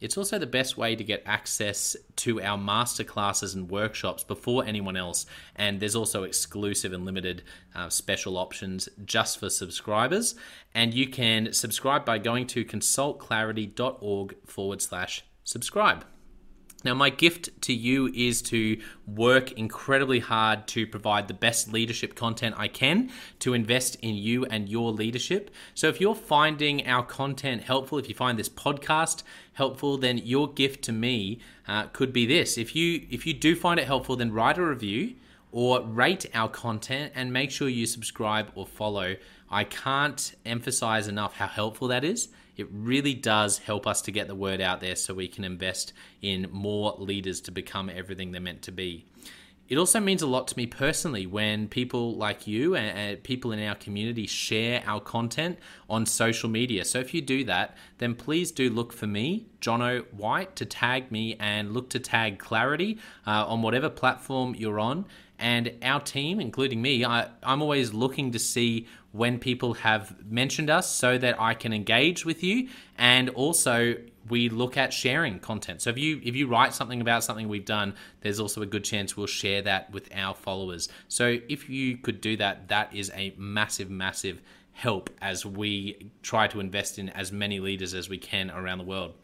It's also the best way to get access to our masterclasses and workshops before anyone else. And there's also exclusive and limited uh, special options just for subscribers. And you can subscribe by going to consultclarity.org forward slash subscribe. Now, my gift to you is to work incredibly hard to provide the best leadership content I can to invest in you and your leadership. So, if you're finding our content helpful, if you find this podcast helpful, then your gift to me uh, could be this. If you if you do find it helpful, then write a review or rate our content and make sure you subscribe or follow. I can't emphasize enough how helpful that is. It really does help us to get the word out there so we can invest in more leaders to become everything they're meant to be. It also means a lot to me personally when people like you and, people in our community share our content on social media. So if you do that, then please do look for me, Jono White, to tag me and look to tag Clarity uh, on whatever platform you're on. And our team, including me, I, I'm always looking to see when people have mentioned us so that I can engage with you and also we look at sharing content. So if you if you write something about something we've done, there's also a good chance we'll share that with our followers. So if you could do that, that is a massive massive help as we try to invest in as many leaders as we can around the world.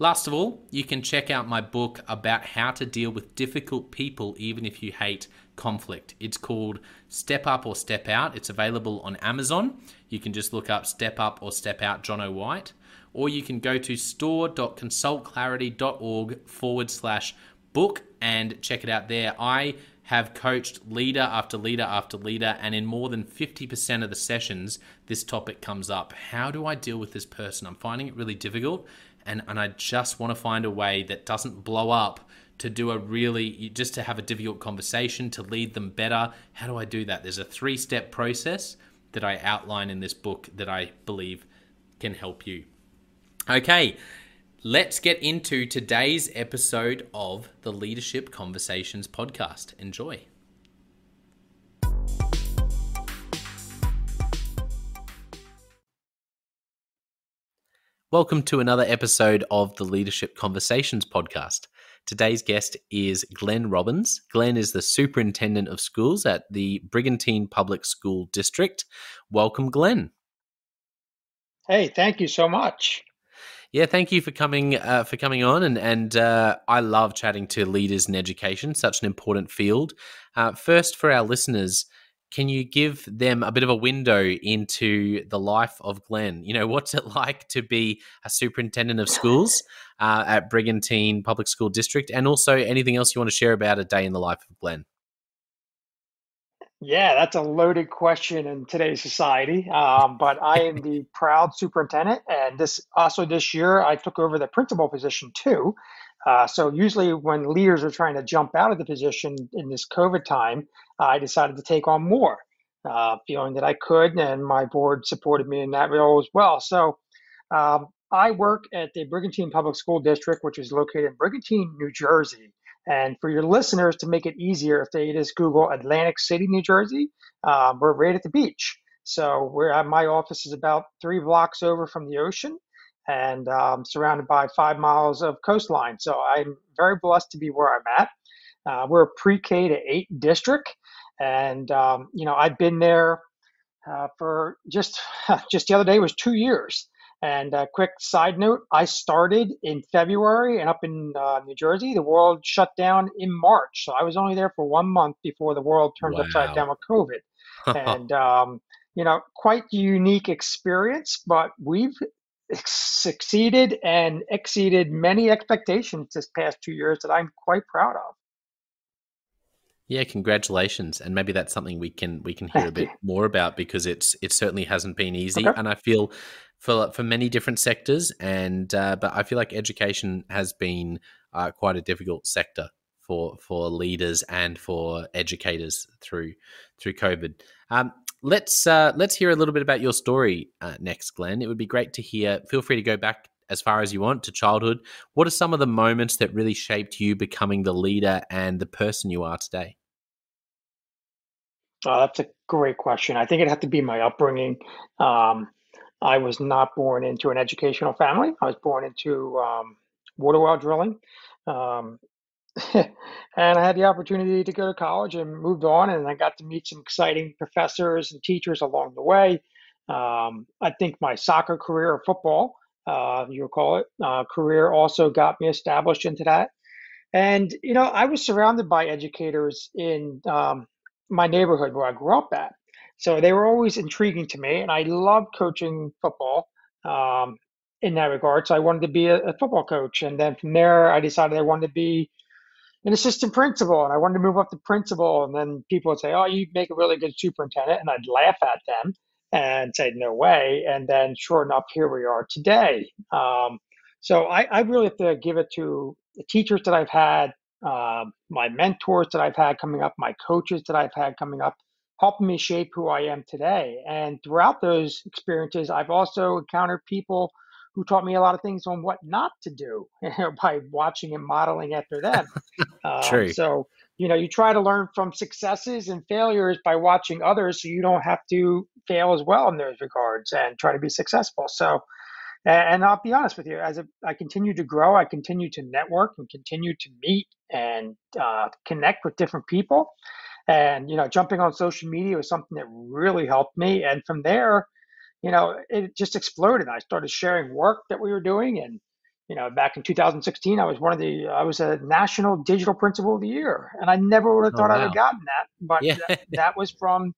Last of all, you can check out my book about how to deal with difficult people even if you hate conflict. It's called Step Up or Step Out. It's available on Amazon. You can just look up Step Up or Step Out Jono White, or you can go to store.consultclarity.org forward slash book and check it out there. I have coached leader after leader after leader, and in more than 50% of the sessions, this topic comes up. How do I deal with this person? I'm finding it really difficult, and, and I just want to find a way that doesn't blow up to do a really just to have a difficult conversation to lead them better. How do i do that? There's a three step process that i outline in this book that i believe can help you. Okay let's get into today's episode of the leadership conversations podcast. Enjoy Welcome to another episode of the Leadership Conversations podcast. Today's guest is Glenn Robbins. Glenn is the Superintendent of Schools at the Brigantine Public School District. Welcome, Glenn. Hey, thank you so much. Yeah, thank you for coming uh, for coming on, and and uh, I love chatting to leaders in education, such an important field. Uh, first, for our listeners, can you give them a bit of a window into the life of Glenn? You know, what's it like to be a superintendent of schools uh, at Brigantine Public School District, and also anything else you want to share about a day in the life of Glenn? Yeah, that's a loaded question in today's society. Um, but I am the proud superintendent, and this also this year I took over the principal position too. Uh, so usually when leaders are trying to jump out of the position in this COVID time, I decided to take on more, uh, feeling that I could, and my board supported me in that role as well. So um, I work at the Brigantine Public School District, which is located in Brigantine, New Jersey. And for your listeners, to make it easier, if they just Google Atlantic City, New Jersey, um, we're right at the beach. So we're at my office is about three blocks over from the ocean and um, surrounded by five miles of coastline. So I'm very blessed to be where I'm at. Uh, we're a pre-K to eight district, and um, you know I've been there uh, for just just the other day was two years. And a quick side note: I started in February, and up in uh, New Jersey, the world shut down in March. So I was only there for one month before the world turned wow. upside down with COVID. and um, you know, quite unique experience. But we've succeeded and exceeded many expectations this past two years that I'm quite proud of. Yeah, congratulations, and maybe that's something we can we can hear a bit more about because it's it certainly hasn't been easy, okay. and I feel for for many different sectors, and uh, but I feel like education has been uh, quite a difficult sector for for leaders and for educators through through COVID. Um, let's uh, let's hear a little bit about your story uh, next, Glenn. It would be great to hear. Feel free to go back as far as you want to childhood. What are some of the moments that really shaped you becoming the leader and the person you are today? Oh, that's a great question. I think it had to be my upbringing. Um, I was not born into an educational family. I was born into um, water well drilling. Um, and I had the opportunity to go to college and moved on, and I got to meet some exciting professors and teachers along the way. Um, I think my soccer career football, uh, you'll call it, uh, career also got me established into that. And, you know, I was surrounded by educators in um, my neighborhood where I grew up at. So they were always intriguing to me, and I loved coaching football um, in that regard. So I wanted to be a, a football coach. And then from there, I decided I wanted to be an assistant principal and I wanted to move up to principal. And then people would say, Oh, you make a really good superintendent. And I'd laugh at them and say, No way. And then sure enough, here we are today. Um, so I, I, really have to give it to the teachers that I've had, uh, my mentors that I've had coming up, my coaches that I've had coming up, helping me shape who I am today. And throughout those experiences, I've also encountered people who taught me a lot of things on what not to do by watching and modeling after them. Um, True. So, you know, you try to learn from successes and failures by watching others so you don't have to fail as well in those regards and try to be successful. So, and I'll be honest with you, as I continue to grow, I continue to network and continue to meet and uh, connect with different people. And, you know, jumping on social media was something that really helped me. And from there, you know, it just exploded. I started sharing work that we were doing. And, you know, back in 2016, I was one of the, I was a national digital principal of the year. And I never would have oh, thought oh, wow. I'd have gotten that. But yeah. that, that was from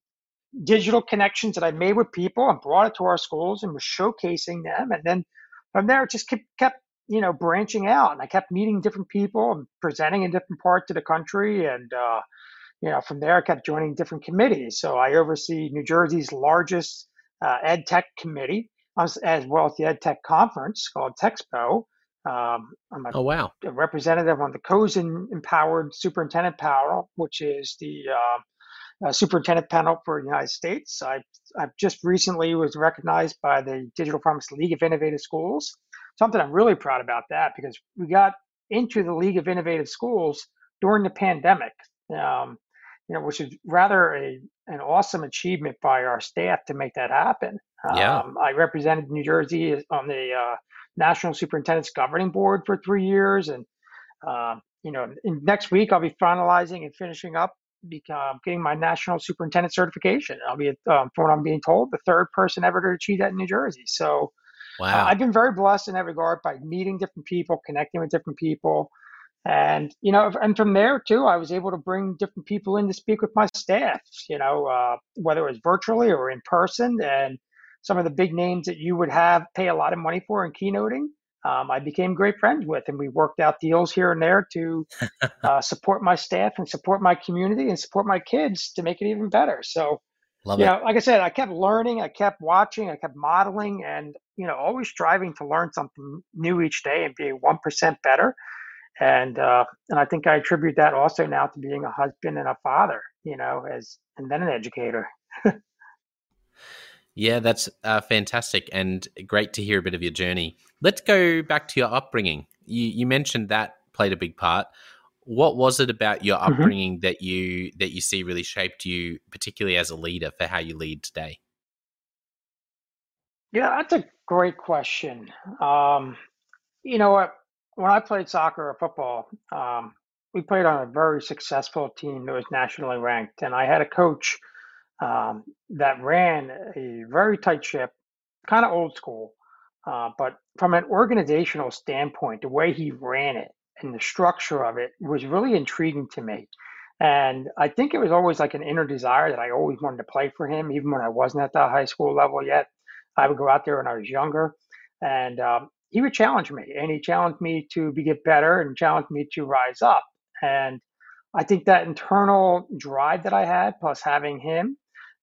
digital connections that I made with people and brought it to our schools and was showcasing them. And then from there, it just kept, kept you know, branching out. And I kept meeting different people and presenting in different parts of the country. And, uh, you know, from there, I kept joining different committees. So I oversee New Jersey's largest uh, ed tech committee as, as, well as the ed tech conference called TechSpo. Um, I'm a, oh wow! A representative on the COSN Empowered Superintendent Panel, which is the uh, uh, superintendent panel for the United States. I I just recently was recognized by the Digital Promise League of Innovative Schools. Something I'm really proud about that because we got into the League of Innovative Schools during the pandemic. Um, you know, which is rather a an awesome achievement by our staff to make that happen. Yeah. Um, I represented New Jersey on the uh, National Superintendent's Governing Board for three years, and uh, you know, next week I'll be finalizing and finishing up, become, getting my National Superintendent certification. I'll be, um, from what I'm being told, the third person ever to achieve that in New Jersey. So, wow. uh, I've been very blessed in that regard by meeting different people, connecting with different people And you know, and from there too, I was able to bring different people in to speak with my staff. You know, uh, whether it was virtually or in person, and some of the big names that you would have pay a lot of money for in keynoting, um, I became great friends with, and we worked out deals here and there to uh, support my staff and support my community and support my kids to make it even better. So, Love you it. know, like I said, I kept learning, I kept watching, I kept modeling, and you know, always striving to learn something new each day and be one percent better and uh, and I think I attribute that also now to being a husband and a father, you know, as and then an educator. yeah, that's uh, fantastic and great to hear a bit of your journey. Let's go back to your upbringing. You, you mentioned that played a big part. What was it about your mm-hmm. upbringing mm-hmm. that you that you see really shaped you, particularly as a leader, for how you lead today? Yeah, that's a great question. Um, you know what? When I played soccer or football, um, we played on a very successful team that was nationally ranked, and I had a coach um, that ran a very tight ship, kind of old school, uh, but from an organizational standpoint, the way he ran it and the structure of it was really intriguing to me. And I think it was always like an inner desire that I always wanted to play for him, even when I wasn't at the high school level yet. I would go out there when I was younger. And um, he would challenge me and he challenged me to be get better and challenged me to rise up. And I think that internal drive that I had, plus having him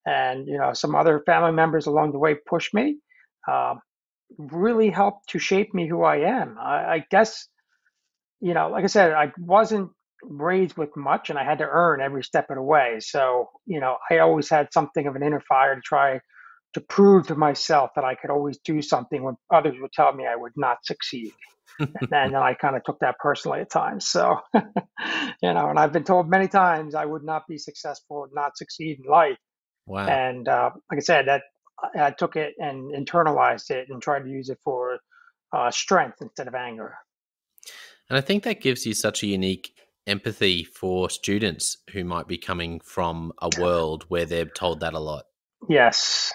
and you know some other family members along the way push me, uh, really helped to shape me who I am. I, I guess you know, like I said, I wasn't raised with much, and I had to earn every step of the way. So you know, I always had something of an inner fire to try to prove to myself that I could always do something when others would tell me I would not succeed. and then I kind of took that personally at times. So, you know, and I've been told many times I would not be successful, not succeed in life. Wow. And uh, like I said, that I took it and internalized it and tried to use it for uh, strength instead of anger. And I think that gives you such a unique empathy for students who might be coming from a world where they're told that a lot. Yes,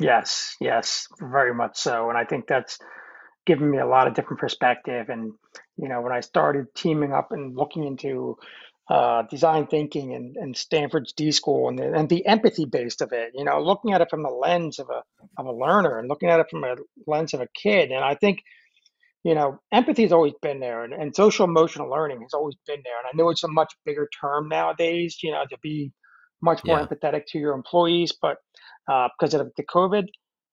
Yes, yes, very much so. And I think that's given me a lot of different perspective. And, you know, when I started teaming up and looking into uh, design thinking and, and Stanford's D school and the, and the empathy based of it, you know, looking at it from the lens of a, of a learner and looking at it from a lens of a kid. And I think, you know, empathy has always been there and, and social emotional learning has always been there. And I know it's a much bigger term nowadays, you know, to be much more yeah. empathetic to your employees, but uh, because of the COVID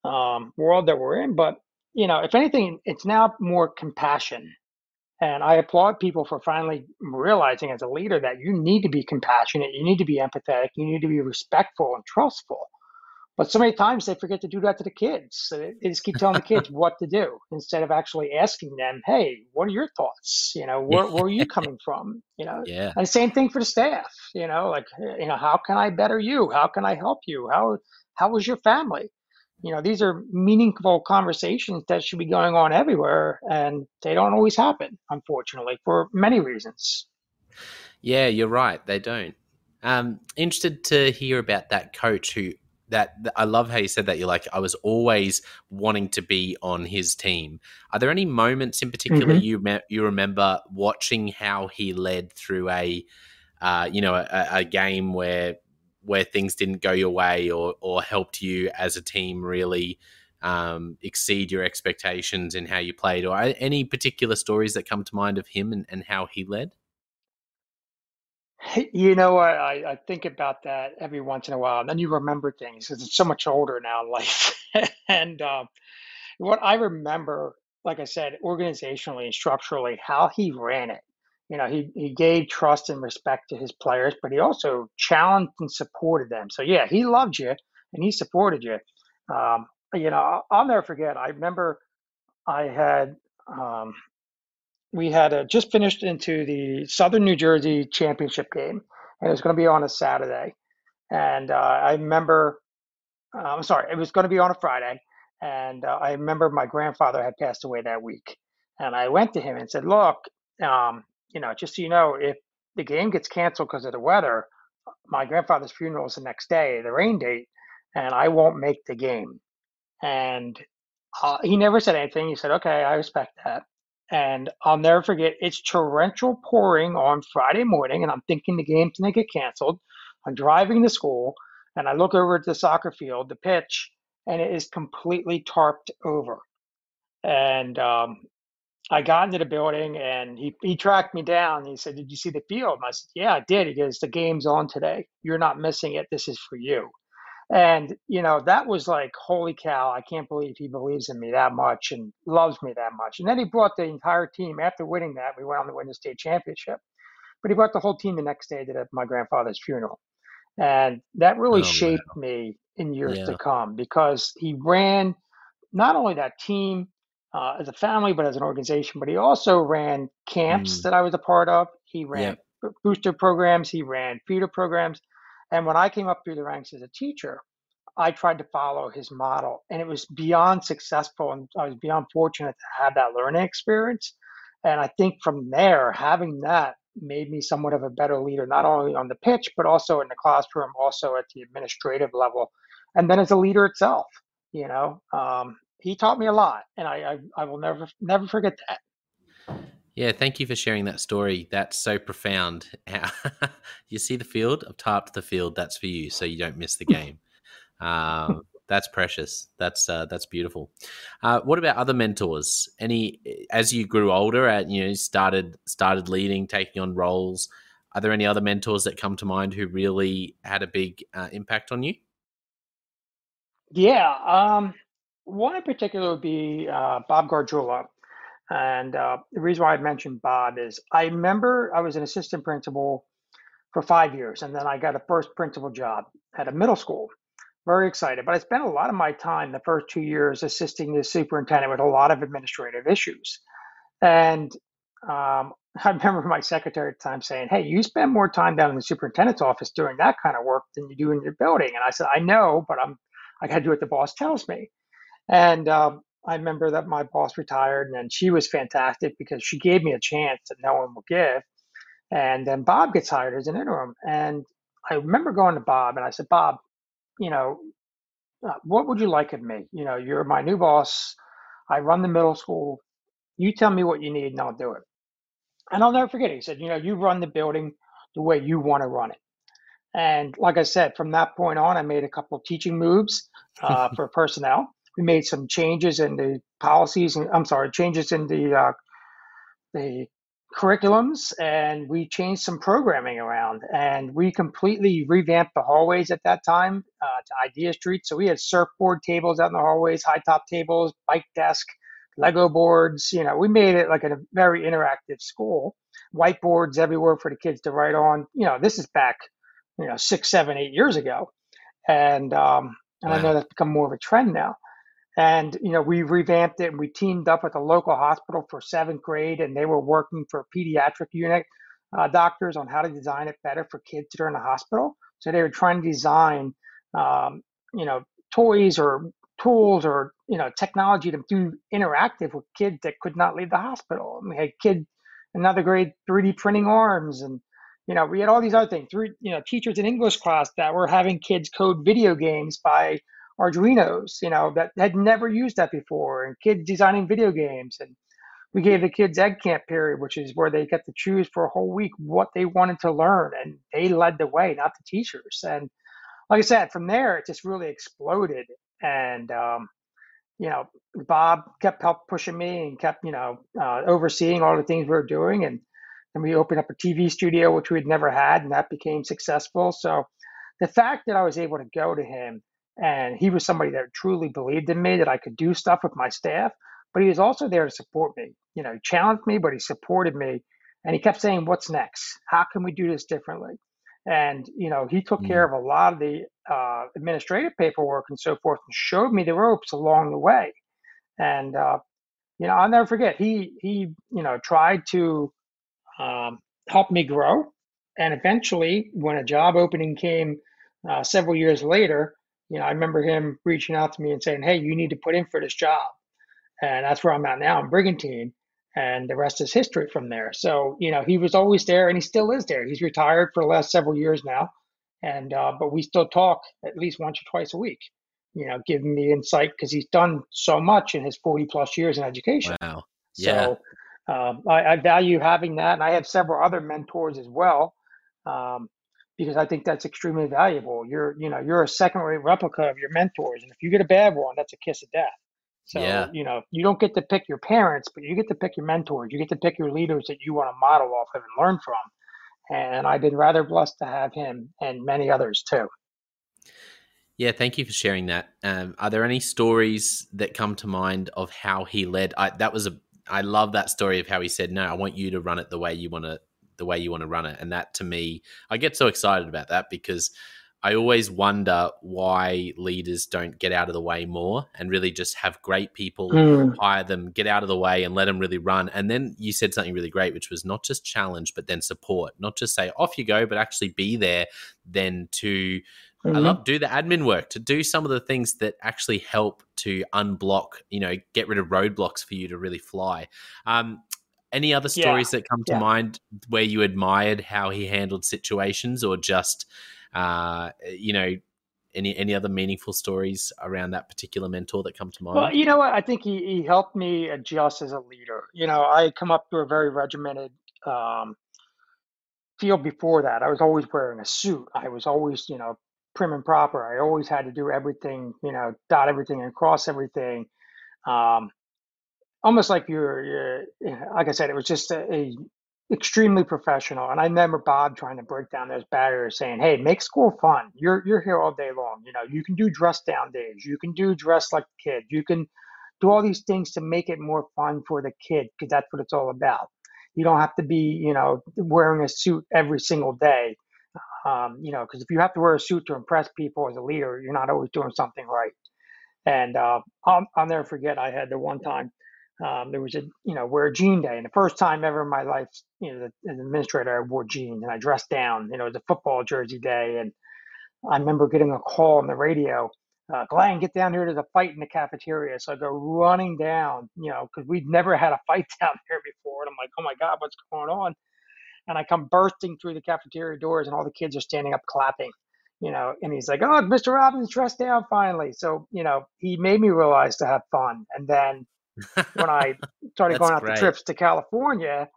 um, world that we're in. But you know, if anything, it's now more compassion. And I applaud people for finally realizing as a leader that you need to be compassionate, you need to be empathetic, you need to be respectful and trustful. But so many times they forget to do that to the kids. They just keep telling the kids what to do instead of actually asking them, "Hey, what are your thoughts? You know, where, where are you coming from? You know." Yeah. And same thing for the staff. You know, like you know, how can I better you? How can I help you? How how was your family? You know, these are meaningful conversations that should be going on everywhere, and they don't always happen, unfortunately, for many reasons. Yeah, you're right. They don't. Um, interested to hear about that coach who that, I love how you said that. You're like, I was always wanting to be on his team. Are there any moments in particular mm-hmm. you me- you remember watching how he led through a, uh, you know, a, a, game where where things didn't go your way or or helped you as a team really um, exceed your expectations in how you played, or any particular stories that come to mind of him and, and how he led? You know what? I, I think about that every once in a while, and then you remember things because it's so much older now in life. and um, what I remember, like I said, organizationally and structurally, how he ran it. You know, he, he gave trust and respect to his players, but he also challenged and supported them. So, yeah, he loved you and he supported you. Um, you know, I'll, I'll never forget. I remember I had um, we had just finished into the Southern New Jersey championship game, and it was going to be on a Saturday. And uh, I remember, uh, I'm sorry, it was going to be on a Friday. And uh, I remember my grandfather had passed away that week. And I went to him and said, Look, um, you know, just so you know, if the game gets canceled because of the weather, my grandfather's funeral is the next day, the rain date, and I won't make the game. And uh, he never said anything. He said, Okay, I respect that. And I'll never forget, it's torrential pouring on Friday morning, and I'm thinking the game's going to get canceled. I'm driving to school, and I look over at the soccer field, the pitch, and it is completely tarped over. And um, I got into the building, and he, he tracked me down. He said, Did you see the field? And I said, Yeah, I did. He goes, The game's on today. You're not missing it. This is for you. And, you know, that was like, holy cow, I can't believe he believes in me that much and loves me that much. And then he brought the entire team after winning that. We went on to win the state championship. But he brought the whole team the next day to my grandfather's funeral. And that really oh, shaped wow. me in years yeah. to come because he ran not only that team uh, as a family, but as an organization, but he also ran camps mm. that I was a part of. He ran yeah. booster programs, he ran feeder programs. And when I came up through the ranks as a teacher, I tried to follow his model, and it was beyond successful. And I was beyond fortunate to have that learning experience. And I think from there, having that made me somewhat of a better leader, not only on the pitch, but also in the classroom, also at the administrative level, and then as a leader itself. You know, um, he taught me a lot, and I, I, I will never never forget that. Yeah, thank you for sharing that story. That's so profound. you see the field? I've tarped the field. That's for you, so you don't miss the game. Um, that's precious. That's uh, that's beautiful. Uh, what about other mentors? Any as you grew older, and you know started started leading, taking on roles. Are there any other mentors that come to mind who really had a big uh, impact on you? Yeah, um, one in particular would be uh, Bob Gargiulo. And uh, the reason why I mentioned Bob is I remember I was an assistant principal for five years, and then I got a first principal job at a middle school. Very excited, but I spent a lot of my time the first two years assisting the superintendent with a lot of administrative issues. And um, I remember my secretary at the time saying, Hey, you spend more time down in the superintendent's office doing that kind of work than you do in your building. And I said, I know, but I'm I got to do what the boss tells me. And um, I remember that my boss retired, and then she was fantastic because she gave me a chance that no one will give. And then Bob gets hired as an interim, and I remember going to Bob and I said, Bob, you know, uh, what would you like of me? You know, you're my new boss. I run the middle school. You tell me what you need, and I'll do it. And I'll never forget. It. He said, you know, you run the building the way you want to run it. And like I said, from that point on, I made a couple of teaching moves uh, for personnel we made some changes in the policies and I'm sorry, changes in the uh, the curriculums and we changed some programming around and we completely revamped the hallways at that time uh, to idea street. So we had surfboard tables out in the hallways high top tables bike desk lego boards you know we made it like a very interactive school. Whiteboards everywhere for the kids to write on. You know this is back you know six seven eight years ago. And um, and wow. i know that's become more of a trend now and you know, we revamped it and we teamed up with a local hospital for seventh grade, and they were working for pediatric unit uh, doctors on how to design it better for kids that are in the hospital. So they were trying to design, um, you know, toys or tools or you know technology to do interactive with kids that could not leave the hospital. And we had kid another grade 3D printing arms and you know we had all these other things. You know teachers in English class that were having kids code video games by Arduinos, you know, that had never used that before, and kids designing video games. And we gave the kids Edcamp period, which is where they get to choose for a whole week what they wanted to learn, and they led the way, not the teachers. And like I said, from there it just really exploded. And um, you know, Bob kept help pushing me and kept you know uh, overseeing all the things we were doing, and and we opened up a TV studio which we had never had, and that became successful. So the fact that I was able to go to him and he was somebody that truly believed in me that I could do stuff with my staff. But he was also there to support me. You know, he challenged me, but he supported me. And he kept saying, What's next? How can we do this differently? And, you know, he took mm care of a lot of the uh, administrative paperwork and so forth and showed me the ropes along the way. And, uh, you know, I'll never forget, he, he you know, tried to um, help me grow. And eventually, when a job opening came uh, several years later, you know, I remember him reaching out to me and saying, "Hey, you need to put in for this job," and that's where I'm at now. I'm Brigantine, and the rest is history from there. So, you know, he was always there, and he still is there. He's retired for the last several years now, and uh, but we still talk at least once or twice a week. You know, giving me insight because he's done so much in his 40 plus years in education. Wow. Yeah. So, um, I, I, value having that, and I have several other mentors as well, um, because I think that's extremely valuable. You're, you know, you're a second-rate replica of your mentors, and if you get a bad one, that's a kiss of death. So, yeah. you know, you don't get to pick your parents, but you get to pick your mentors. You get to pick your leaders that you want to model off of and learn from. And I've been rather blessed to have him and many others too. Yeah, thank you for sharing that. Um, are there any stories that come to mind of how he led? I, that was a I love that story of how he said, "No, I want you to run it the way you want to, the way you want to run it." And that to me, I get so excited about that because I always wonder why leaders don't get out of the way more and really just have great people mm. hire them, get out of the way, and let them really run. And then you said something really great, which was not just challenge, but then support, not just say off you go, but actually be there then to Mm-hmm. Do the admin work to do some of the things that actually help to unblock, you know, get rid of roadblocks for you to really fly. Um, any other stories yeah. that come to yeah. mind where you admired how he handled situations, or just, uh, you know, any any other meaningful stories around that particular mentor that come to mind? Well, you know what, I think he, he helped me adjust as a leader. You know, I come up through a very regimented um, field before that. I was always wearing a suit. I was always, you know, prim and proper. I always had to do everything, you know, dot everything and cross everything. Um, almost like you're, you're, like I said, it was just a, a, extremely professional. And I remember Bob trying to break down those barriers, saying, "Hey, make school fun. You're you're here all day long. You know, you can do dress down days. You can do dress like a kid. You can do all these things to make it more fun for the kid because that's what it's all about. You don't have to be, you know, wearing a suit every single day." Um, you know, because if you have to wear a suit to impress people as a leader, you're not always doing something right. And uh, I'll, I'll never forget, I had the one time um, there was a, you know, wear a jean day. And the first time ever in my life, you know, as an administrator, I wore jeans and I dressed down. You know, it was a football jersey day. And I remember getting a call on the radio uh, Glenn, get down here. There's a fight in the cafeteria. So I go running down, you know, because we'd never had a fight down there before. And I'm like, oh my God, what's going on? and I come bursting through the cafeteria doors, and all the kids are standing up clapping, you know. And he's like, "Oh, Mr. Robbins dressed down finally." So you know, he made me realize to have fun. And then when I started going out great. the trips to California,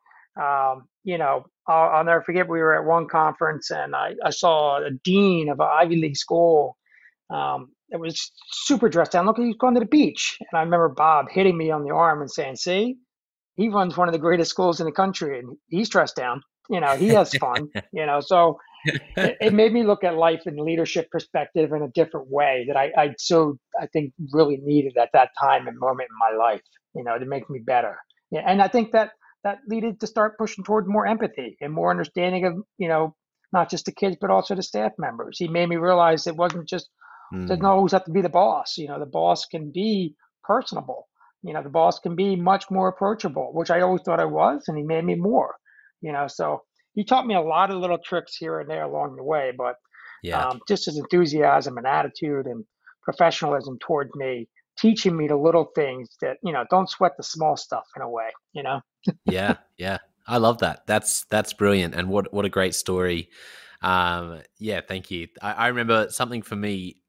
um, you know, I'll, I'll, never forget. We were at one conference, and I, I saw a dean of an Ivy League school. Um, it was super dressed down. Look, he's going to the beach. And I remember Bob hitting me on the arm and saying, "See, he runs one of the greatest schools in the country, and he's dressed down." you know he has fun you know so it, it, made me look at life and leadership perspective in a different way that I, I so i think really needed at that time and moment in my life you know to make me better yeah and i think that that needed to start pushing toward more empathy and more understanding of you know not just the kids but also the staff members he made me realize it wasn't just mm. doesn't always have to be the boss you know the boss can be personable you know the boss can be much more approachable which i always thought i was and he made me more you know. So he taught me a lot of little tricks here and there along the way, but yeah. um, just his enthusiasm and attitude and professionalism towards me, teaching me the little things that you know don't sweat the small stuff in a way, you know. yeah, yeah, I love that. That's that's brilliant, and what what a great story. Um, yeah, thank you. I, I remember something for me.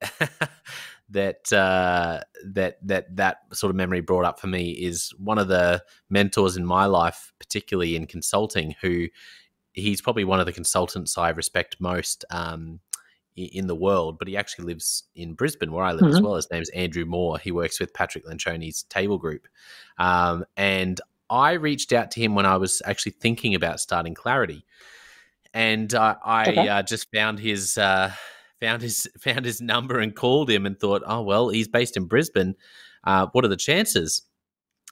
that uh, that that that sort of memory brought up for me is one of the mentors in my life, particularly in consulting, who he's probably one of the consultants I respect most um, in the world, but he actually lives in Brisbane, where I live mm-hmm. as well. His name's Andrew Moore. He works with Patrick Lencioni's Table Group, um, and I reached out to him when I was actually thinking about starting Clarity, and uh, I okay. uh, just found his. Uh, found his found his number and called him and thought, oh well, he's based in Brisbane. Uh, what are the chances?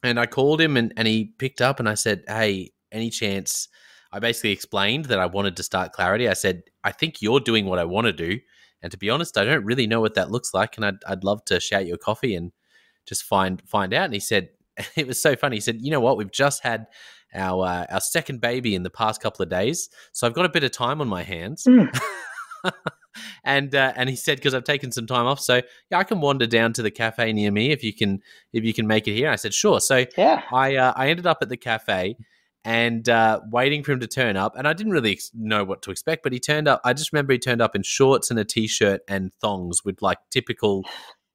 And I called him and, and he picked up and I said, hey, any chance? I basically explained that I wanted to start Clarity. I said, I think you're doing what I want to do. And to be honest, I don't really know what that looks like. And I'd, I'd love to shout you a coffee and just find find out. And he said, it was so funny. He said, you know what? We've just had our uh, our second baby in the past couple of days, so I've got a bit of time on my hands. Mm. and uh, and he said because I've taken some time off, so yeah, I can wander down to the cafe near me if you can if you can make it here. I said sure. So yeah, I uh, I ended up at the cafe and uh, waiting for him to turn up, and I didn't really ex- know what to expect, but he turned up. I just remember he turned up in shorts and a t-shirt and thongs with like typical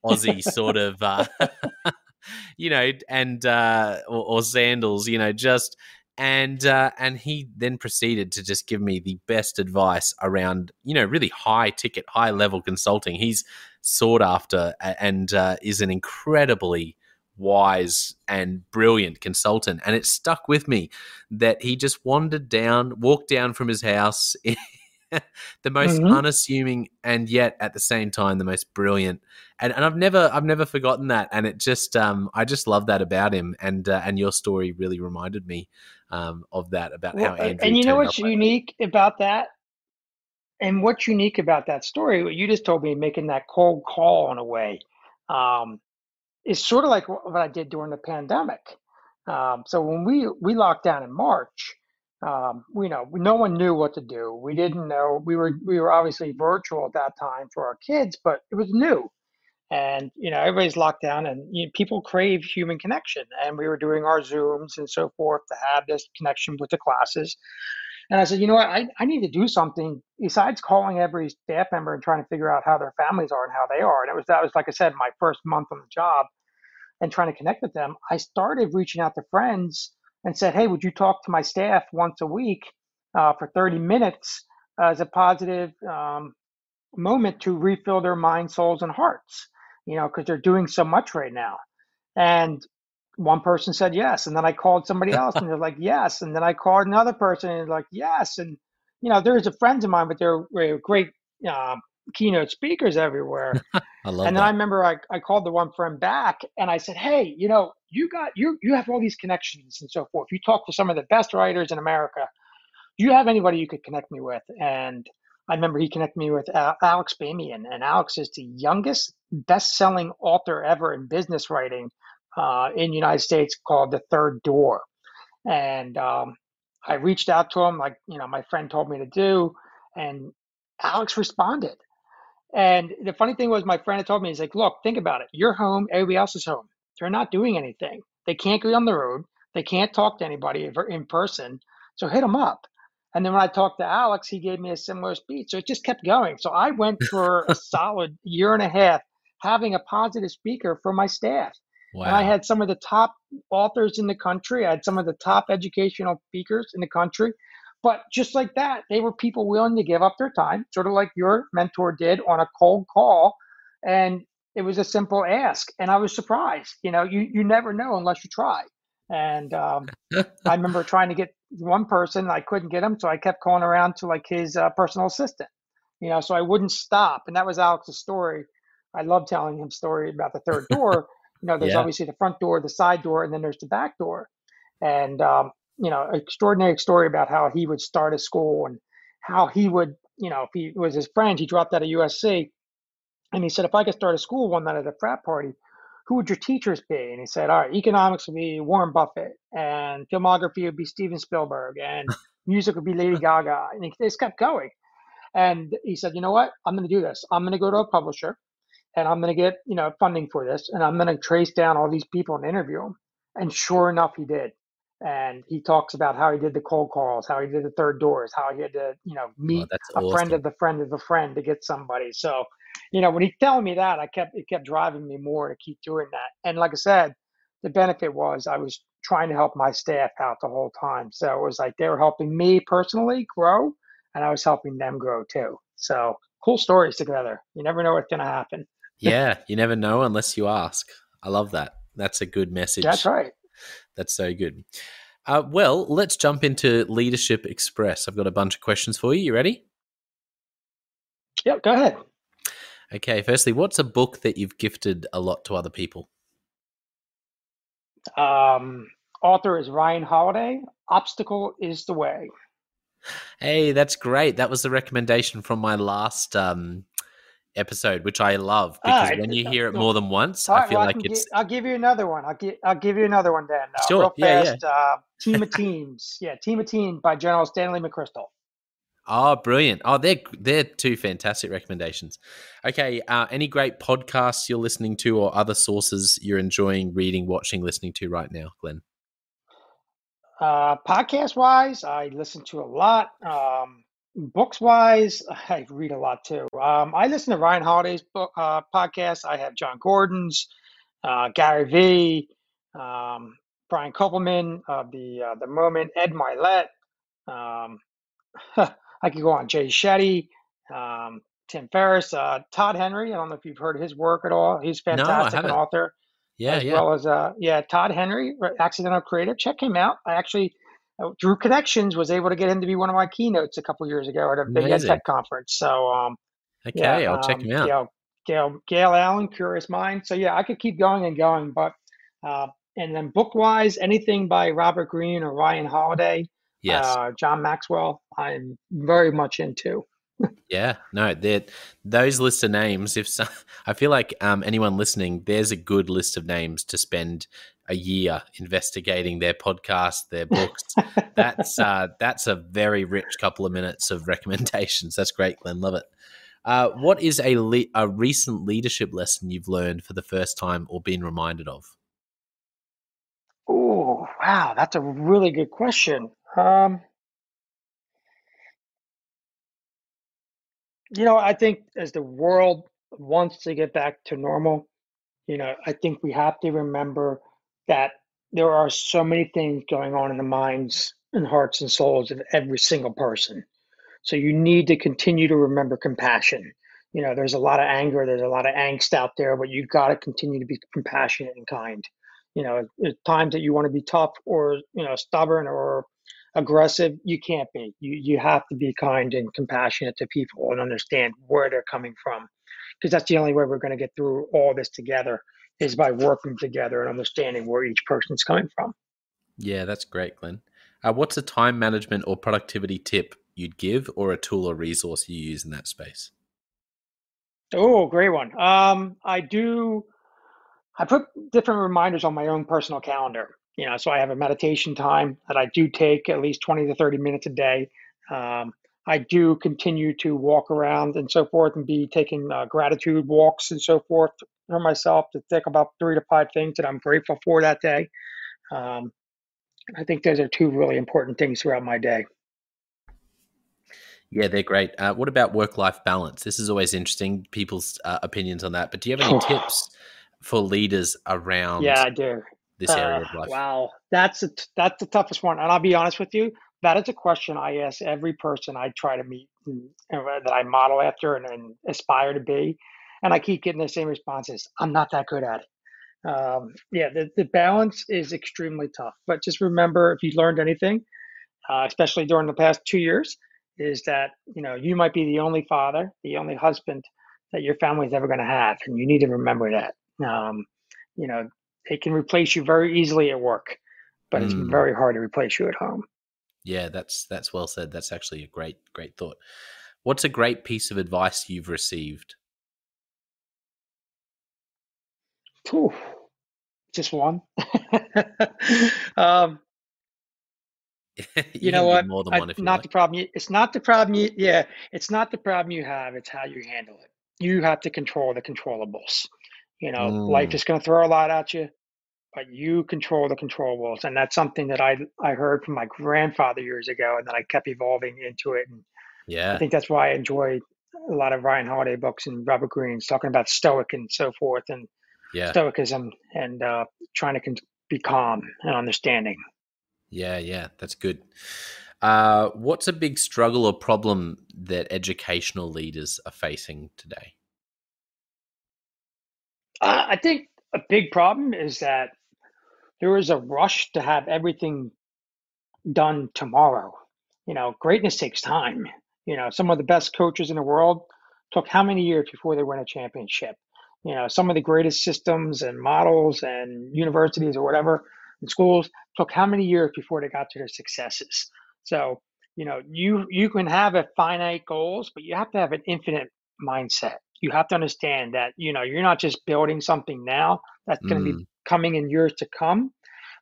Aussie sort of. Uh, you know, and uh, or, or sandals, you know, just and uh, and he then proceeded to just give me the best advice around you know really high ticket, high level consulting. He's sought after and uh, is an incredibly wise and brilliant consultant, and it stuck with me that he just wandered down, walked down from his house. the most mm-hmm. unassuming and yet at the same time the most brilliant and, and I've never I've never forgotten that and it just um I just love that about him and uh, and your story really reminded me um, of that about well, how Andrew. And you know what's unique about that, and what's unique about that story? What you just told me, making that cold call in a way, um, is sort of like what, I did during the pandemic. Um, so when we we locked down in March, um, we know no one knew what to do. We didn't know. We were we were obviously virtual at that time for our kids, but it was new and you know everybody's locked down and you know, people crave human connection and we were doing our zooms and so forth to have this connection with the classes and i said you know what i, I need to do something besides calling every staff member and trying to figure out how their families are and how they are and it was that was like i said my first month on the job and trying to connect with them i started reaching out to friends and said hey would you talk to my staff once a week uh, for 30 minutes as a positive um, moment to refill their minds souls and hearts you know, because they're doing so much right now. And one person said yes. And then I called somebody else and they're like, yes. And then I called another person and they're like, yes. And, you know, there's a friends of mine, but they're, they're great uh, keynote speakers everywhere. I love and then that. I remember I, I called the one friend back and I said, hey, you know, you got, you, you have all these connections and so forth. You talk to some of the best writers in America. Do you have anybody you could connect me with? And I remember he connected me with Alex Banayan, and Alex is the youngest best-selling author ever in business writing uh, in the United States, called The Third Door. And um, I reached out to him, like you know, my friend told me to do, and Alex responded. And the funny thing was, my friend had told me, he's like, "Look, think about it. You're home. Everybody else is home. They're not doing anything. They can't go on the road. They can't talk to anybody in person. So hit them up." And then when I talked to Alex, he gave me a similar speech. So it just kept going. So I went for a solid year and a half having a positive speaker for my staff. Wow. And I had some of the top authors in the country. I had some of the top educational speakers in the country. But just like that, they were people willing to give up their time, sort of like your mentor did on a cold call. And it was a simple ask. And I was surprised. You know, you, you never know unless you try. And um, I remember trying to get one person, I couldn't get him, so I kept calling around to like his uh, personal assistant. You know, so I wouldn't stop. And that was Alex's story. I love telling him story about the third door. you know, there's yeah. obviously the front door, the side door, and then there's the back door. And um, you know, extraordinary story about how he would start a school and how he would, you know, if he was his friend, he dropped out of USC, and he said, if I could start a school one night at a frat party, who would your teachers be? And he said, all right, economics would be Warren Buffett, and filmography would be Steven Spielberg, and music would be Lady Gaga. And he just kept going. And he said, you know what? I'm going to do this. I'm going to go to a publisher, and I'm going to get you know funding for this, and I'm going to trace down all these people and interview them. And sure enough, he did. And he talks about how he did the cold calls, how he did the third doors, how he had to, you know, meet oh, a awesome. friend of the friend of the friend to get somebody. So you know, when he telling me that, I kept it kept driving me more to keep doing that. And like I said, the benefit was I was trying to help my staff out the whole time. So it was like they were helping me personally grow, and I was helping them grow too. So cool stories together. You never know what's going to happen. yeah, you never know unless you ask. I love that. That's a good message. That's right. That's so good. Uh, well, let's jump into Leadership Express. I've got a bunch of questions for you. You ready? Yep, go ahead. Okay, firstly, what's a book that you've gifted a lot to other people? Um, author is Ryan Holiday. Obstacle is the way. Hey, that's great. That was the recommendation from my last um, episode, which I love because right. when you hear it more than once, right, I feel well, like I it's. I'll give you another one. I'll give I'll give you another one then. Uh, sure. Real fast. Yeah, yeah. Uh, Team of Teams. yeah, Team of Teams by General Stanley McChrystal. Oh, brilliant! Oh, they're they're two fantastic recommendations. Okay, uh, any great podcasts you're listening to, or other sources you're enjoying reading, watching, listening to right now, Glenn? Uh, podcast wise, I listen to a lot. Um, books wise, I read a lot too. Um, I listen to Ryan Holiday's book uh, podcast. I have Jon Gordon's. uh, Gary Vee, um, Brian Koppelman of the uh, the Moment, Ed Mylett. Um, I could go on. Jay Shetty, um, Tim Ferriss, uh, Todd Henry. I don't know if you've heard his work at all. He's fantastic, an author. Yeah, as yeah. well as uh, yeah, Todd Henry, Accidental Creative. Check him out. I actually uh, through connections was able to get him to be one of my keynotes a couple years ago at a big Amazing. tech conference. So um, Okay, yeah, I'll check um, him out. Gail, Gail, Gail Allen, Curious Mind. So yeah, I could keep going and going, but uh, and then book wise, anything by Robert Greene or Ryan Holiday, yes. uh, John Maxwell, I'm very much into. Yeah, no, they're, those list of names. If so, I feel like um, anyone listening, there's a good list of names to spend a year investigating their podcast, their books. that's uh, that's a very rich couple of minutes of recommendations. That's great, Glenn. Love it. Uh, what is a le- a recent leadership lesson you've learned for the first time or been reminded of? Oh wow, that's a really good question. Um, you know, I think as the world wants to get back to normal, you know, I think we have to remember that there are so many things going on in the minds and hearts and souls of every single person. So you need to continue to remember compassion. You know, there's a lot of anger, there's a lot of angst out there, but you got to continue to be compassionate and kind. You know, there's times that you want to be tough or, you know, stubborn or aggressive, you can't be. You you have to be kind and compassionate to people and understand where they're coming from. Because that's the only way we're going to get through all this together is by working together and understanding where each person's coming from. Yeah, that's great, Glenn. Uh, what's a time management or productivity tip you'd give, or a tool or resource you use in that space? Oh, great one. Um, I do. I put different reminders on my own personal calendar. You know, so I have a meditation time that I do take at least twenty to thirty minutes a day. Um, I do continue to walk around and so forth, and be taking uh, gratitude walks and so forth for myself to think about three to five things that I'm grateful for that day. Um, I think those are two really important things throughout my day. Yeah, they're great. Uh, what about work life balance? This is always interesting, people's uh, opinions on that. But do you have any tips for leaders around Yeah, I do. this area Uh, of life? wow, that's a t- that's the toughest one, and I'll be honest with you. That is a question I ask every person I try to meet and, and that I model after and, and aspire to be, and I keep getting the same responses. I'm not that good at it. Um, yeah, the, the balance is extremely tough. But just remember, if you learned anything, uh, especially during the past two years, is that you know you might be the only father, the only husband that your family's ever going to have, and you need to remember that. Um, you know, they can replace you very easily at work, but it's Mm. very hard to replace you at home. Yeah, that's that's well said. That's actually a great great thought. What's a great piece of advice you've received? Phew, just one. um, you, you know what? more than I, one if not like. the problem. you- It's not the problem. You, yeah, it's not the problem you have. It's how you handle it. You have to control the controllables. You know, life Mm. is going to throw a lot at you, but you control the controllables, and that's something that I I heard from my grandfather years ago, and then I kept evolving into it. And yeah, I think that's why I enjoy a lot of Ryan Holiday books and Robert Greene's talking about stoic and so forth, and yeah, stoicism, and uh, trying to con- be calm and understanding. yeah, yeah. That's good. Uh, what's a big struggle or problem that educational leaders are facing today? Uh, I think a big problem is that there is a rush to have everything done tomorrow. You know, greatness takes time. You know, some of the best coaches in the world took how many years before they win a championship? You know, some of the greatest systems and models and universities or whatever and schools took how many years before they got to their successes? So, you know, you you can have a finite goals, but you have to have an infinite mindset. You have to understand that, you know, you're not just building something now that's going to be Mm, coming in years to come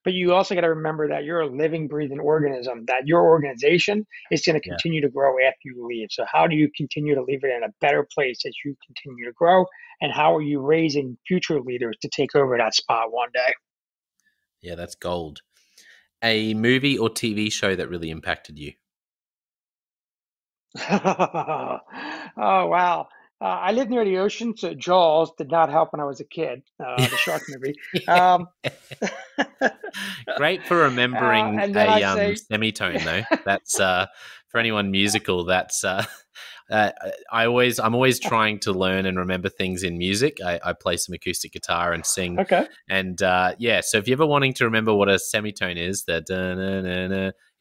but you also got to remember that you're a living, breathing organism, that your organization is going to yeah, continue to grow after you leave. So, how do you continue to leave it in a better place as you continue to grow? And how are you raising future leaders to take over that spot one day? yeah. That's gold. A movie or TV show that really impacted you? oh, wow. Uh, I live near the ocean, so Jaws did not help when I was a kid. Uh, the shark movie. Um, Great for remembering uh, a um, say, semitone, though. That's uh, for anyone musical. That's uh, uh, I always I'm always trying to learn and remember things in music. I, I play some acoustic guitar and sing. Okay. And uh, yeah, so if you're ever wanting to remember what a semitone is, that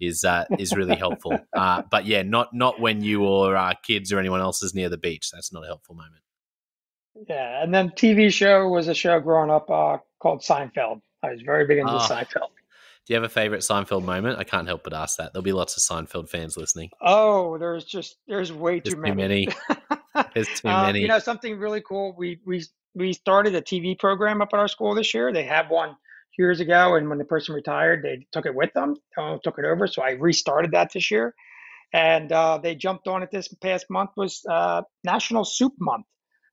is uh, is really helpful. uh, but yeah, not not when you or uh, kids or anyone else is near the beach. That's not a helpful moment. Yeah, and then TV show was a show growing up uh, called Seinfeld. I was very big into Ah. Seinfeld. Do you have a favorite Seinfeld moment? I can't help but ask that. There'll be lots of Seinfeld fans listening. Oh, there's just there's way There's too too many. many. There's too Um, many. You know something really cool. We we we started a TV program up at our school this year. They have one years ago, and when the person retired, they took it with them, took it over. So I restarted that this year, and uh, they jumped on it this past month was uh, National Soup Month.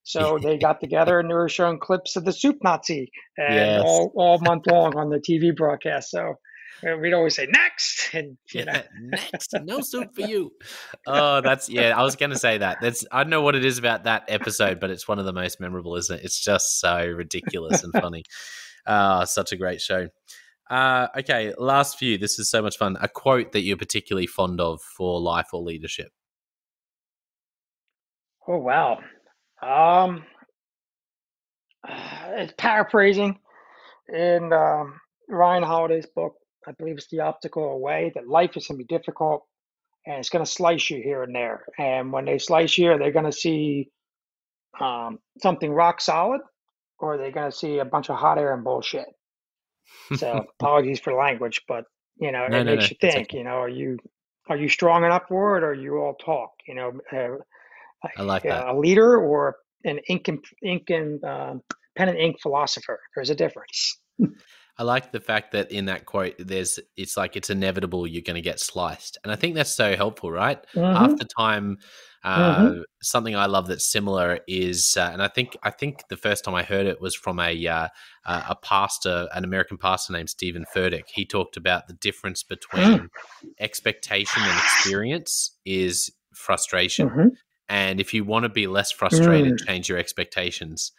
So they got together and they were showing clips of the Soup Nazi and Yes. all, all month long on the TV broadcast. So uh, we'd always say next, and you know, Yeah, next, no soup for you. Oh, that's yeah. I was going to say that. That's I don't know what it is about that episode, but it's one of the most memorable, isn't it? It's just so ridiculous and funny. Ah, such a great show. Uh, okay, last few. This is so much fun. A quote that you're particularly fond of for life or leadership. Oh wow. Um, it's paraphrasing in um, Ryan Holiday's book. I believe it's The Obstacle Way that life is going to be difficult and it's going to slice you here and there. And when they slice you, they're going to see um, something rock solid or they're going to see a bunch of hot air and bullshit. So apologies for language, but you know, No, it no, makes no, you think. You know, are you are you strong enough for it, or you all talk? You know, uh, I like that. a leader or an ink and ink and um, pen and ink philosopher. There's a difference. I like the fact that in that quote, there's it's like it's inevitable you're going to get sliced, and I think that's so helpful, right? Mhm. After time, uh, something I love that's similar is, uh, and I think I think the first time I heard it was from a uh, a pastor, an American pastor named Steven Furtick. He talked about the difference between expectation and experience is frustration, Mhm. and if you want to be less frustrated, change your expectations.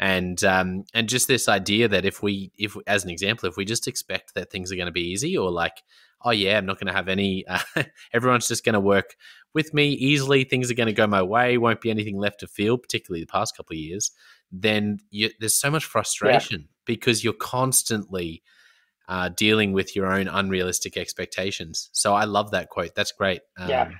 And um, and just this idea that if we if as an example, if we just expect that things are going to be easy, or like, oh yeah, I'm not going to have any, uh, everyone's just going to work with me easily, things are going to go my way, won't be anything left to feel, particularly the past couple of years. Then you, there's so much frustration because you're constantly uh, dealing with your own unrealistic expectations. So I love that quote. That's great. Um, Yeah.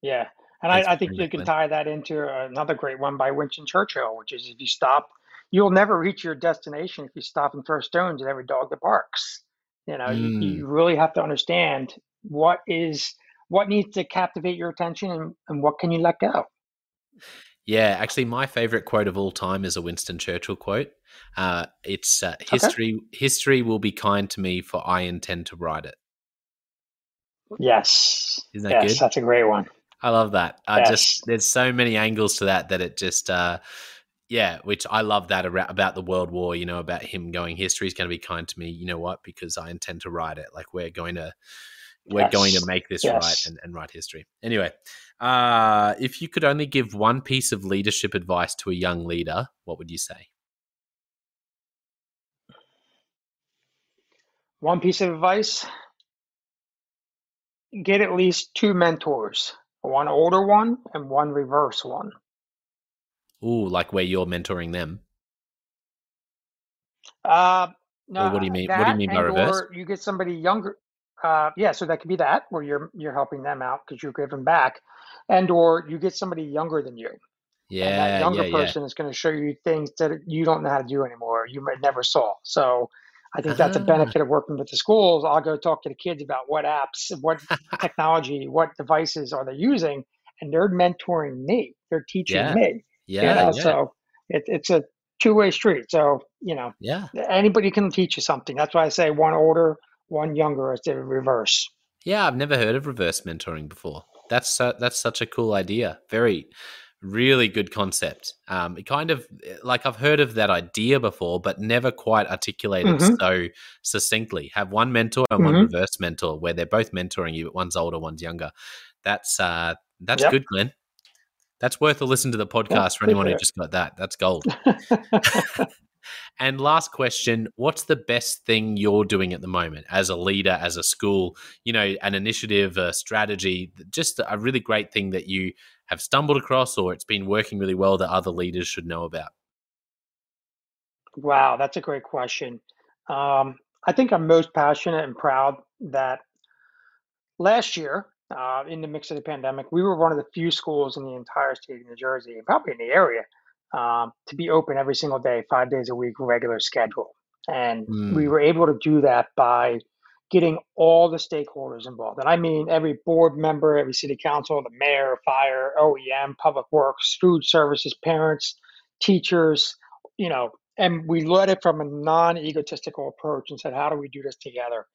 Yeah, and I, I think you can tie that into another great one by Winston Churchill, which is if you stop, you'll never reach your destination if you stop and throw stones at every dog that barks. You know, you, Mm. you really have to understand what is what needs to captivate your attention and, and what can you let go. Yeah, actually, my favorite quote of all time is a Winston Churchill quote. Uh, it's uh, history. History will be kind to me, for I intend to write it. Yes. Isn't that yes, good? that's a great one. I love that. I just there's so many angles to that that it just uh, yeah, which I love that about the World War. You know, about him going, history's going to be kind to me. You know what? Because I intend to write it. Like we're going to we're going to make this Yes. right and, and write history. Anyway, uh, if you could only give one piece of leadership advice to a young leader, what would you say? One piece of advice get at least two mentors, one older one and one reverse one. Ooh, like where you're mentoring them. Uh, no, Or what do you mean- what do you mean by reverse? Or you get somebody younger. Uh, yeah, so that could be that where you're you're helping them out because you're giving back, and or you get somebody younger than you, and that Yeah, younger yeah, yeah. person is going to show you things that you don't know how to do anymore. You might never saw. So, I think that's a Ah. benefit of working with the schools. I'll go talk to the kids about what apps, what technology, what devices are they using, and they're mentoring me. They're teaching Yeah. me. Yeah, you know, yeah, so it, it's a two way street. So you know, yeah. anybody can teach you something. That's why I say one older, one younger instead of reverse. Yeah, I've never heard of reverse mentoring before. That's su- that's such a cool idea. Very, really good concept. Um, it kind of like I've heard of that idea before, but never quite articulated Mhm. so succinctly. Have one mentor and one Mhm. reverse mentor, where they're both mentoring you, but one's older, one's younger. That's uh, that's Yep. good, Glenn. That's worth a listen to the podcast yeah, for anyone who just got that. That's gold. and last question What's the best thing you're doing at the moment as a leader, as a school? You know, an initiative, a strategy, just a really great thing that you have stumbled across or it's been working really well that other leaders should know about? Wow, that's a great question. Um, I think I'm most passionate and proud that last year, uh, in the mix of the pandemic, we were one of the few schools in the entire state of New Jersey, and probably in the area, um, to be open every single day, five days a week, regular schedule. And mm. we were able to do that by getting all the stakeholders involved. And I mean every board member, every city council, the mayor, fire, OEM, public works, food services, parents, teachers, you know, and we led it from a non-egotistical approach and said, how do we do this together?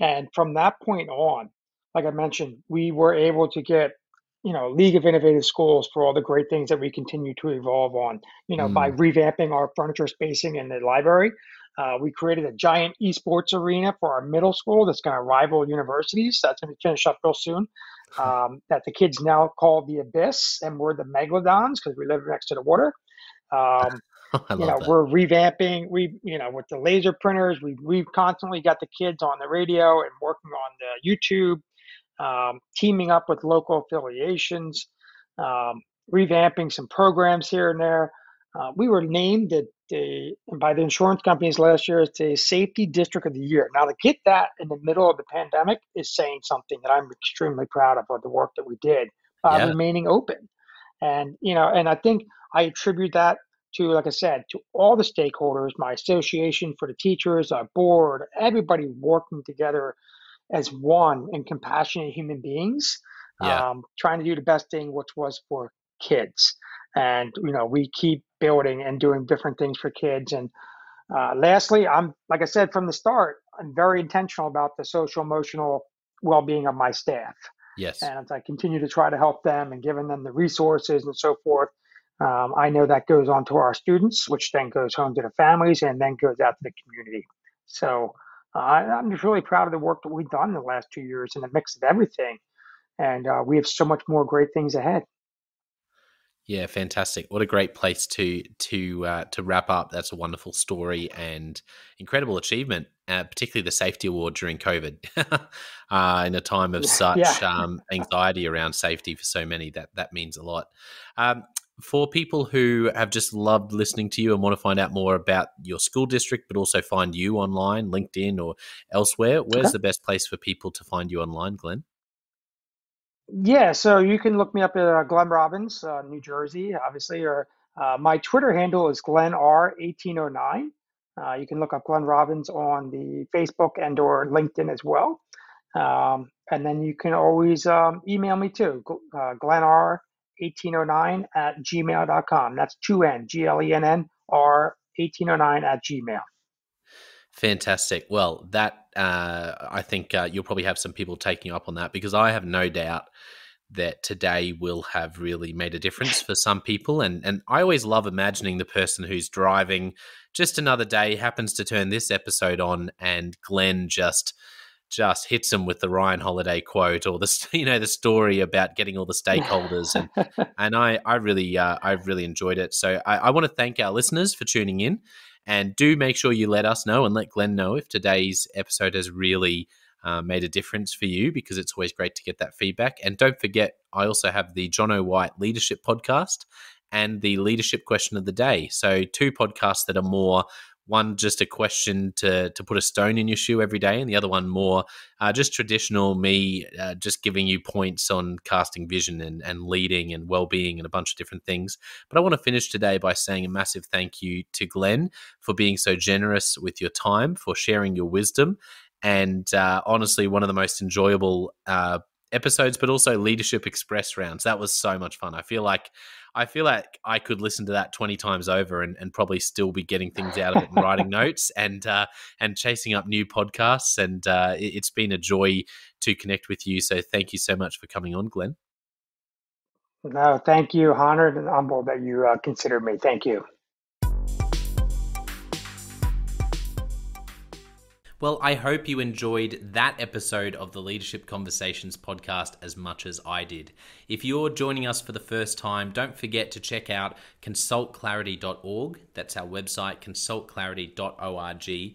And from that point on, like I mentioned, we were able to get, you know, League of Innovative Schools for all the great things that we continue to evolve on, you know, mm. by revamping our furniture spacing in the library. Uh, we created a giant esports arena for our middle school that's going to rival universities. That's going to be finished up real soon. Um, that the kids now call the Abyss, and we're the Megalodons because we live next to the water. Um, you know, that. we're revamping. We, you know, with the laser printers, we we've constantly got the kids on the radio and working on the YouTube, um, teaming up with local affiliations, um, revamping some programs here and there. Uh, we were named the, the, by the insurance companies last year as the safety district of the year. Now to get that in the middle of the pandemic is saying something that I'm extremely proud of of the work that we did by yeah. remaining open. And you know, and I think I attribute that to, like I said, to all the stakeholders, my association for the teachers, our board, everybody working together as one and compassionate human beings, yeah. um, trying to do the best thing, which was for kids. And you know, we keep building and doing different things for kids. And uh, lastly, I'm like I said from the start, I'm very intentional about the social emotional well-being of my staff. Yes. And as I continue to try to help them and giving them the resources and so forth, um, I know that goes on to our students, which then goes home to the families and then goes out to the community. So uh, I'm just really proud of the work that we've done in the last two years in the mix of everything. And uh, we have so much more great things ahead. Yeah, fantastic! What a great place to to uh, to wrap up. That's a wonderful story and incredible achievement, uh, particularly the safety award during COVID, uh, in a time of such yeah. um, anxiety around safety for so many. That that means a lot. Um, for people who have just loved listening to you and want to find out more about your school district, but also find you online, LinkedIn or elsewhere, where's okay. the best place for people to find you online, Glenn? Yeah, so you can look me up at uh, Glenn Robbins, uh, New Jersey, obviously, or uh, my Twitter handle is Glenn R1809. Uh, you can look up Glenn Robbins on the Facebook and or LinkedIn as well. Um, and then you can always um, email me too, uh, Glenn R 1809 at gmail.com. That's two N, G L E N N R 1809 at gmail. Fantastic. Well, that uh, I think uh, you'll probably have some people taking up on that because I have no doubt that today will have really made a difference for some people. And and I always love imagining the person who's driving just another day happens to turn this episode on, and Glenn just just hits them with the Ryan Holiday quote or the you know the story about getting all the stakeholders and and I I really uh, I really enjoyed it. So I, I want to thank our listeners for tuning in, and do make sure you let us know and let Glenn know if today's episode has really uh, made a difference for you because it's always great to get that feedback. And don't forget, I also have the Jonno White Leadership Podcast and the Leadership Question of the Day. So two podcasts that are more one just a question to to put a stone in your shoe every day, and the other one more uh, just traditional me, uh, just giving you points on casting vision and, and leading and well being and a bunch of different things. But I want to finish today by saying a massive thank you to Glenn for being so generous with your time, for sharing your wisdom, and uh, honestly, one of the most enjoyable uh, episodes, but also leadership express rounds. That was so much fun. I feel like I feel like I could listen to that twenty times over and, and probably still be getting things out of it and writing notes and uh, and chasing up new podcasts. And uh, it, it's been a joy to connect with you. So thank you so much for coming on, Glenn. No, thank you. Honored and humbled that you uh, considered me. Thank you. Well, I hope you enjoyed that episode of the Leadership Conversations podcast as much as I did. If you're joining us for the first time, don't forget to check out consultclarity.org. That's our website, consultclarity.org.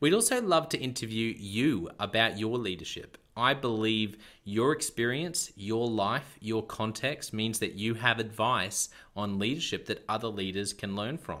We'd also love to interview you about your leadership. I believe your experience, your life, your context means that you have advice on leadership that other leaders can learn from.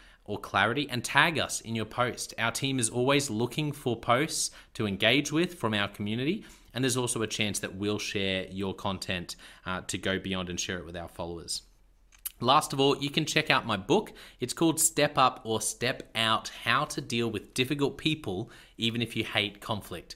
or clarity and tag us in your post. Our team is always looking for posts to engage with from our community, and there's also a chance that we'll share your content uh, to go beyond and share it with our followers. Last of all, you can check out my book. It's called Step Up or Step Out How to Deal with Difficult People, even if you hate conflict.